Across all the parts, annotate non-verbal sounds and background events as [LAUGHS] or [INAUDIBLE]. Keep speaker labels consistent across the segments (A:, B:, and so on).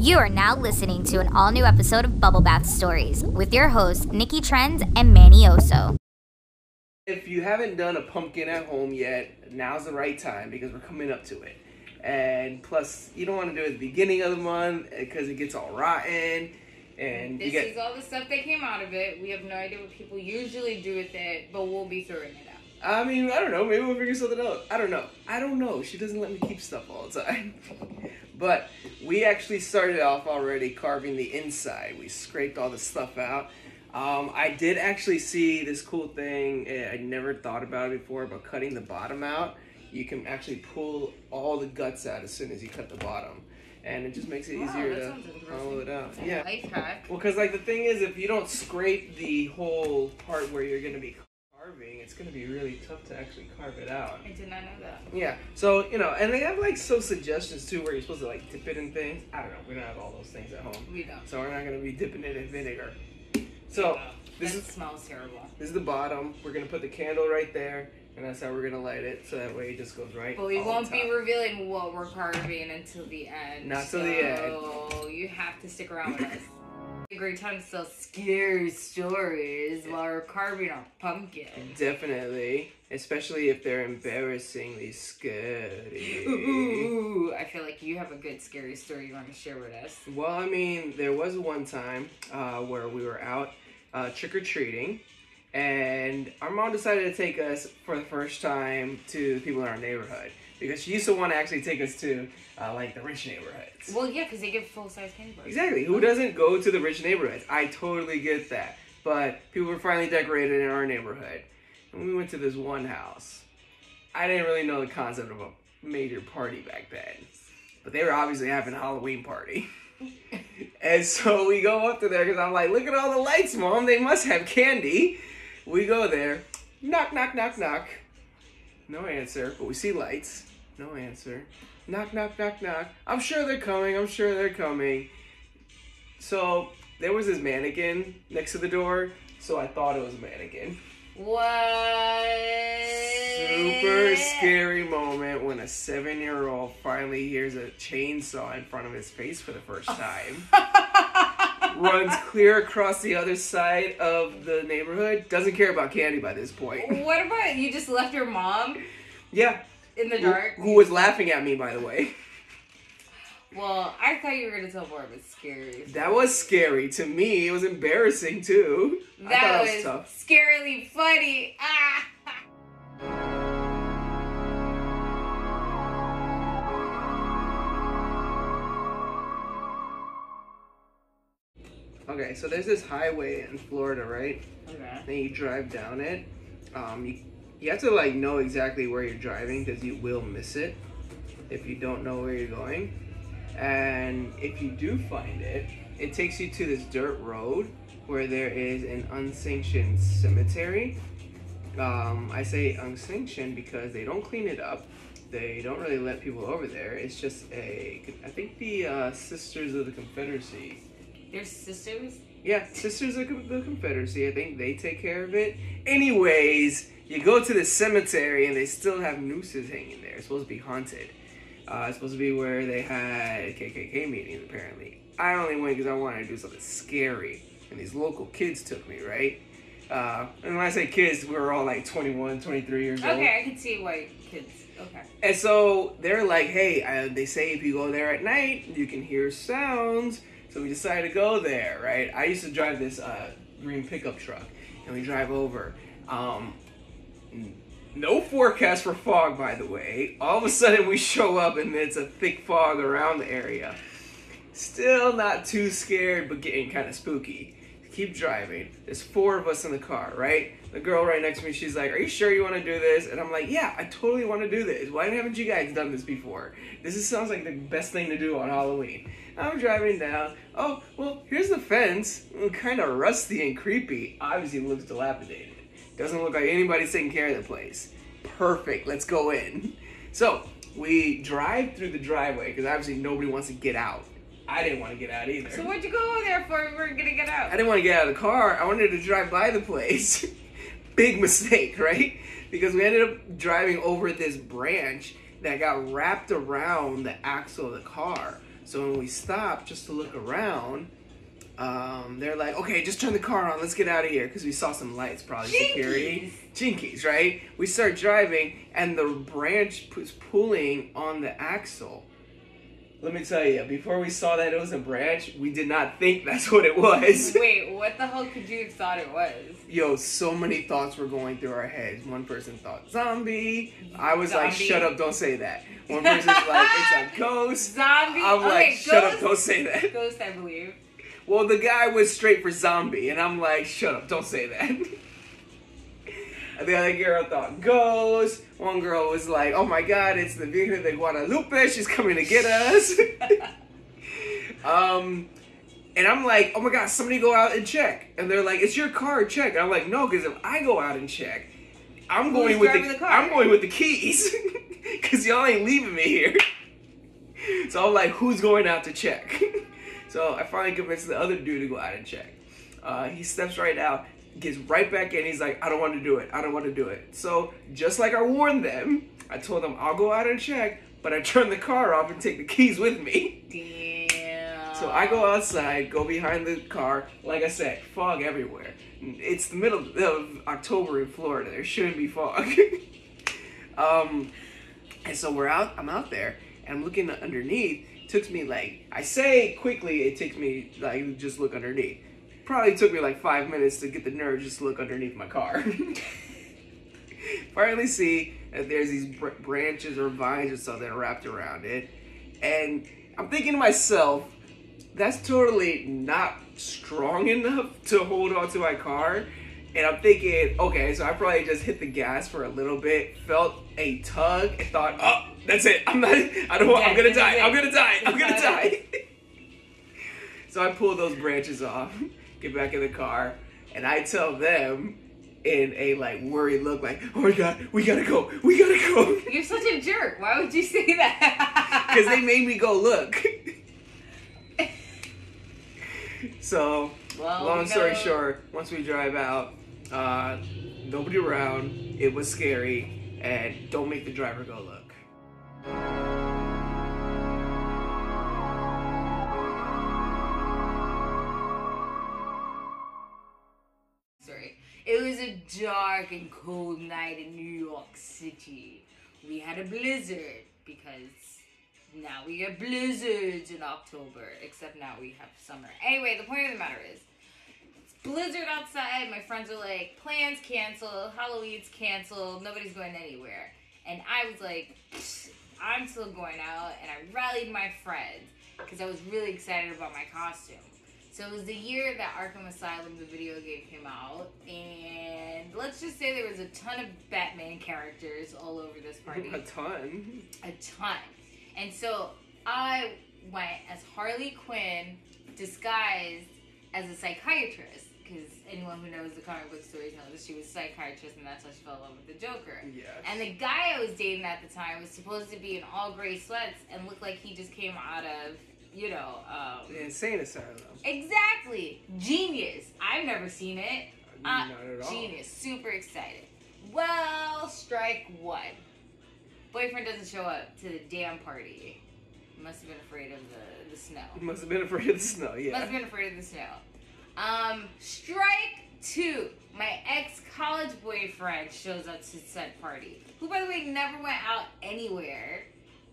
A: You are now listening to an all new episode of Bubble Bath Stories with your hosts, Nikki Trends and Manny Oso.
B: If you haven't done a pumpkin at home yet, now's the right time because we're coming up to it. And plus, you don't want to do it at the beginning of the month eh, because it gets all rotten. And
C: This
B: you get
C: is all the stuff that came out of it. We have no idea what people usually do with it, but we'll be throwing it out.
B: I mean, I don't know. Maybe we'll figure something out. I don't know. I don't know. She doesn't let me keep stuff all the time. [LAUGHS] but we actually started off already carving the inside. We scraped all the stuff out. Um, I did actually see this cool thing. eh, I never thought about it before, but cutting the bottom out, you can actually pull all the guts out as soon as you cut the bottom. And it just makes it
C: Wow,
B: easier to pull it out. Yeah.
C: Life hack.
B: Well, because like the thing is, if you don't scrape the whole part where you're gonna be carving, it's gonna be really tough to actually carve it out.
C: I did not know that.
B: Yeah. So you know, and they have like some suggestions too, where you're supposed to like dip it in things. I don't know. We don't have all those things at home,
C: We don't.
B: so we're not gonna be dipping it in vinegar. So this is
C: smells terrible.
B: this is the bottom. We're gonna put the candle right there, and that's how we're gonna light it. So that way it just goes right.
C: But we
B: on
C: won't be revealing what we're carving until the end.
B: Not till the end.
C: So you have to stick around with us. A great time to tell scary stories while we're carving our pumpkin.
B: Definitely, especially if they're embarrassingly scary.
C: Ooh, I feel like you have a good scary story you want to share with us.
B: Well, I mean, there was one time uh, where we were out uh, trick or treating, and our mom decided to take us for the first time to the people in our neighborhood because she used to want to actually take us to uh, like the rich neighborhoods.
C: Well, yeah, because they give full size candy bars.
B: Exactly. Who doesn't go to the rich neighborhoods? I totally get that. But people were finally decorated in our neighborhood, and we went to this one house. I didn't really know the concept of a major party back then, but they were obviously having a Halloween party. [LAUGHS] and so we go up to there because I'm like, look at all the lights, mom. They must have candy. We go there, knock, knock, knock, knock. No answer, but we see lights. No answer. Knock, knock, knock, knock. I'm sure they're coming. I'm sure they're coming. So there was this mannequin next to the door, so I thought it was a mannequin.
C: What?
B: Super scary moment when a seven year old finally hears a chainsaw in front of his face for the first time. [LAUGHS] Runs clear across the other side of the neighborhood. Doesn't care about candy by this point.
C: What about you? Just left your mom
B: Yeah.
C: In the
B: Who,
C: dark.
B: who was laughing at me, by the way.
C: Well, I thought you were gonna tell more of a scary.
B: That was scary to me. It was embarrassing too. I thought
C: That was,
B: was tough.
C: scarily funny. Ah.
B: Okay, so there's this highway in Florida, right?
C: Okay.
B: Then you drive down it. Um, you, you have to like know exactly where you're driving because you will miss it if you don't know where you're going. And if you do find it, it takes you to this dirt road where there is an unsanctioned cemetery. Um, I say unsanctioned because they don't clean it up. They don't really let people over there. It's just a, I think the uh, Sisters of the Confederacy
C: They're sisters.
B: yeah, Sisters of the Confederacy. I think they take care of it. Anyways, you go to the cemetery and they still have nooses hanging there. It's supposed to be haunted. Uh, it's supposed to be where they had KKK meetings, apparently. I only went because I wanted to do something scary. And these local kids took me, right? Uh, and when I say kids, we were all like 21, 23 years old.
C: Okay, I can see why kids. Okay.
B: And so they're like, hey, uh, they say if you go there at night, you can hear sounds. So we decided to go there, right? I used to drive this uh, green pickup truck, and we drive over. Um, no forecast for fog, by the way. All of a sudden, we show up, and it's a thick fog around the area. Still not too scared, but getting kind of spooky. Keep driving. There's four of us in the car, right? The girl right next to me, she's like, Are you sure you want to do this? And I'm like, Yeah, I totally want to do this. Why haven't you guys done this before? This is, sounds like the best thing to do on Halloween. I'm driving down. Oh, well, here's the fence. Kind of rusty and creepy. Obviously, looks dilapidated. Doesn't look like anybody's taking care of the place. Perfect. Let's go in. So we drive through the driveway because obviously nobody wants to get out. I didn't want to get out either.
C: So what'd you go there for? if We're gonna get out.
B: I didn't want to get out of the car. I wanted to drive by the place. [LAUGHS] Big mistake, right? Because we ended up driving over this branch that got wrapped around the axle of the car. So when we stopped just to look around, um, they're like, okay, just turn the car on. Let's get out of here because we saw some lights, probably security. Jinkies, right? We start driving, and the branch was pulling on the axle. Let me tell you, before we saw that it was a branch, we did not think that's what it was. [LAUGHS]
C: Wait, what the hell could you have thought it was?
B: Yo, so many thoughts were going through our heads. One person thought zombie. I was like, shut up, don't say that. One person's like, it's a [LAUGHS] ghost.
C: Zombie.
B: I'm
C: okay,
B: like, shut up, don't say that.
C: Ghost, I believe.
B: Well, the guy was straight for zombie, and I'm like, shut up, don't say that. And [LAUGHS] the other girl thought ghost. One girl was like, oh my god, it's the Virgen de Guadalupe, she's coming to get us. [LAUGHS] um, and I'm like, oh my god, somebody go out and check. And they're like, it's your car, check. And I'm like, no, because if I go out and check, I'm going with the,
C: the?
B: I'm going with the keys. [LAUGHS] Cause y'all ain't leaving me here. So I'm like, who's going out to check? So I finally convinced the other dude to go out and check. Uh, he steps right out, gets right back in. He's like, I don't want to do it. I don't want to do it. So just like I warned them, I told them I'll go out and check, but I turn the car off and take the keys with me.
C: Damn.
B: So I go outside, go behind the car. Like I said, fog everywhere. It's the middle of October in Florida. There shouldn't be fog. [LAUGHS] um, and so we're out. I'm out there, and I'm looking underneath. Took me like I say quickly. It takes me like just look underneath. Probably took me like five minutes to get the nerve just to look underneath my car. [LAUGHS] Finally, see that there's these br- branches or vines or something wrapped around it, and I'm thinking to myself, that's totally not strong enough to hold onto my car. And I'm thinking, okay, so I probably just hit the gas for a little bit, felt a tug, and thought, oh, that's it. I'm not. I don't. want I'm gonna die. I'm gonna die. I'm gonna die. [LAUGHS] so I pull those branches off, get back in the car, and I tell them in a like worried look, like, oh my god, we gotta go, we gotta go, [LAUGHS]
C: You're such a jerk. Why would you say that? [LAUGHS]
B: because they made me go look. So,
C: Well,
B: long story short, once we drive out, uh, nobody around. It was scary, and don't make the driver go look.
C: Sorry. It was a dark and cold night in New York City. We had a blizzard because now we get blizzards in October, except now we have summer. Anyway, the point of the matter is, it's blizzard outside. My friends are like, plans canceled, Halloween's canceled, nobody's going anywhere. And I was like, "Pfft, I'm still going out, and I rallied my friends because I was really excited about my costume. So it was the year that Arkham Asylum, the video game, came out, and let's just say there was a ton of Batman characters all over this party, [LAUGHS]
B: A ton.
C: a ton. And so I went as Harley Quinn, disguised as a psychiatrist, because anyone who knows the comic book stories knows that she was a psychiatrist, and that's how she fell in love with the Joker.
B: Yes.
C: And the guy I was dating at the time was supposed to be in all gray sweats and looked like he just came out of, you know, um,
B: The insane asylum.
C: Exactly. Genius. I've never seen it. Uh,
B: Not at all.
C: Genius. Super excited. Well, strike one. Boyfriend doesn't show up to the damn party. Must have been afraid of the, the snow.
B: Must have been afraid of the snow. Yeah.
C: Must have been afraid of the snow. Um, strike two. My ex college boyfriend shows up to said party, who, by the way, never went out anywhere.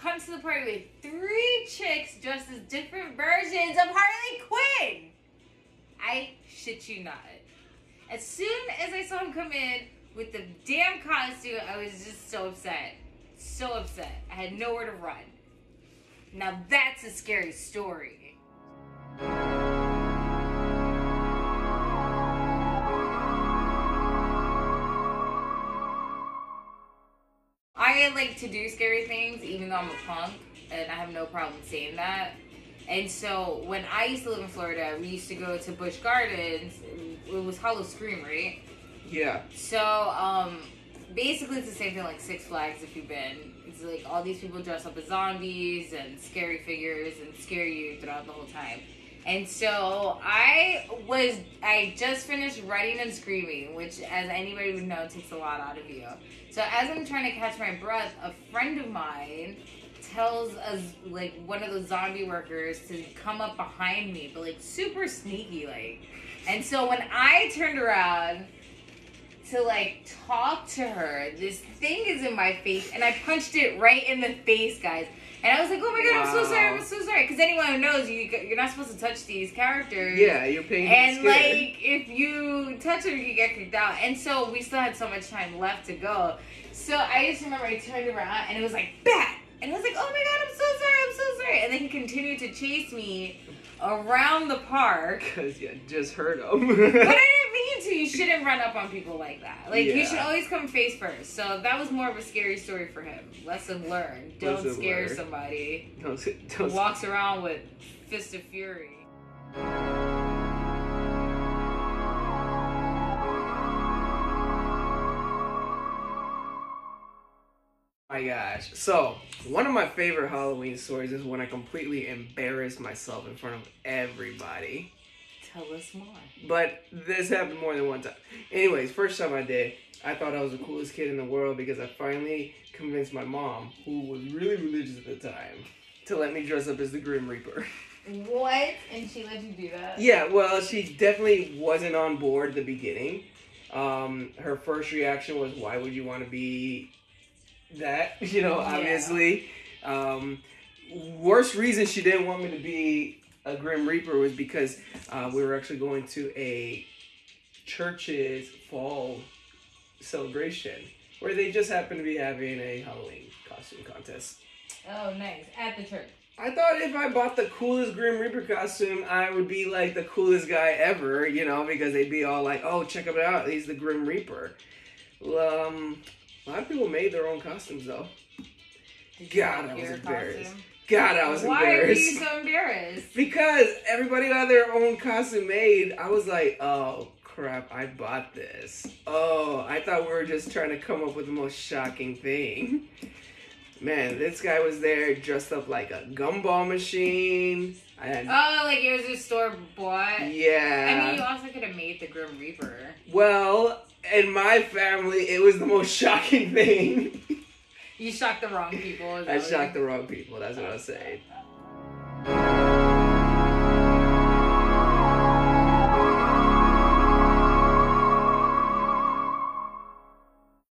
C: Comes to the party with three chicks dressed as different versions of Harley Quinn. I shit you not. As soon as I saw him come in with the damn costume, I was just so upset. So upset. I had nowhere to run. Now that's a scary story. I like to do scary things, even though I'm a punk, and I have no problem saying that. And so when I used to live in Florida, we used to go to Busch Gardens. It was Howl-O-Scream, right?
B: Yeah.
C: So um, basically, it's the same thing like Six Flags. If you've been, it's like all these people dress up as zombies and scary figures and scare you throughout the whole time. And so I was, I just finished running and screaming, which, as anybody would know, takes a lot out of you. So as I'm trying to catch my breath, a friend of mine tells us like one of the zombie workers to come up behind me, but like super sneaky like. And so when I turned around to like talk to her, this thing is in my face, and I punched it right in the face, guys. And I was like, "Oh my god, I'm so sorry, I'm so sorry." Because anyone who knows you, you're not supposed to touch these characters.
B: Yeah, you're paying
C: And like, if you touch them, you get kicked out. And so we still had so much time left to go. So I just remember I turned around and it was like, bat! And I was like, oh my god, I'm so sorry, I'm so sorry. And then he continued to chase me around the park. [LAUGHS]
B: Because you just heard
C: But I
B: him.
C: didn't [LAUGHS] mean. You shouldn't run up on people like that. Like, you should always come face first. So that was more of a scary story for him. Lesson learned. Don't
B: Lesson
C: scare
B: learned.
C: somebody [LAUGHS]
B: don't,
C: who
B: don't,
C: walks around with fist of fury.
B: my gosh. So, one of my favorite Halloween stories is when I completely embarrassed myself in front of everybody.
C: Tell us more.
B: But this happened more than one time. Anyways, first time I did, I thought I was the coolest kid in the world because I finally convinced my mom, who was really religious at the time, to let me dress up as the Grim Reaper.
C: What? And she let you do that?
B: Yeah, well, she definitely wasn't on board the beginning. Um, her first reaction was, "Why would you want to be that?" [LAUGHS] You know,
C: Yeah.
B: obviously. Um, worst reason she didn't want me to be a Grim Reaper was because uh, we were actually going to a church's fall celebration where they just happened to be having a Halloween costume contest.
C: Oh, nice. At the church.
B: I thought if I bought the coolest Grim Reaper costume, I would be like the coolest guy ever, you know, because they'd be all like, "Oh, check him out, he's the Grim Reaper." Well, um, a lot of people made their own costumes though. God, I was embarrassed.
C: costume?
B: God, I was embarrassed.
C: Why are you so embarrassed?
B: because everybody got their own costume made. I was like, "Oh crap, I bought this." Oh, I thought we were just trying to come up with the most shocking thing. Man, this guy was there dressed up like a gumball machine. Had
C: Oh, like yours is store bought.
B: Yeah.
C: I mean, you also could have made the Grim Reaper.
B: well, in my family, it was the most shocking thing. [LAUGHS]
C: You shocked the wrong people.
B: I shocked the wrong people. That's what I was saying.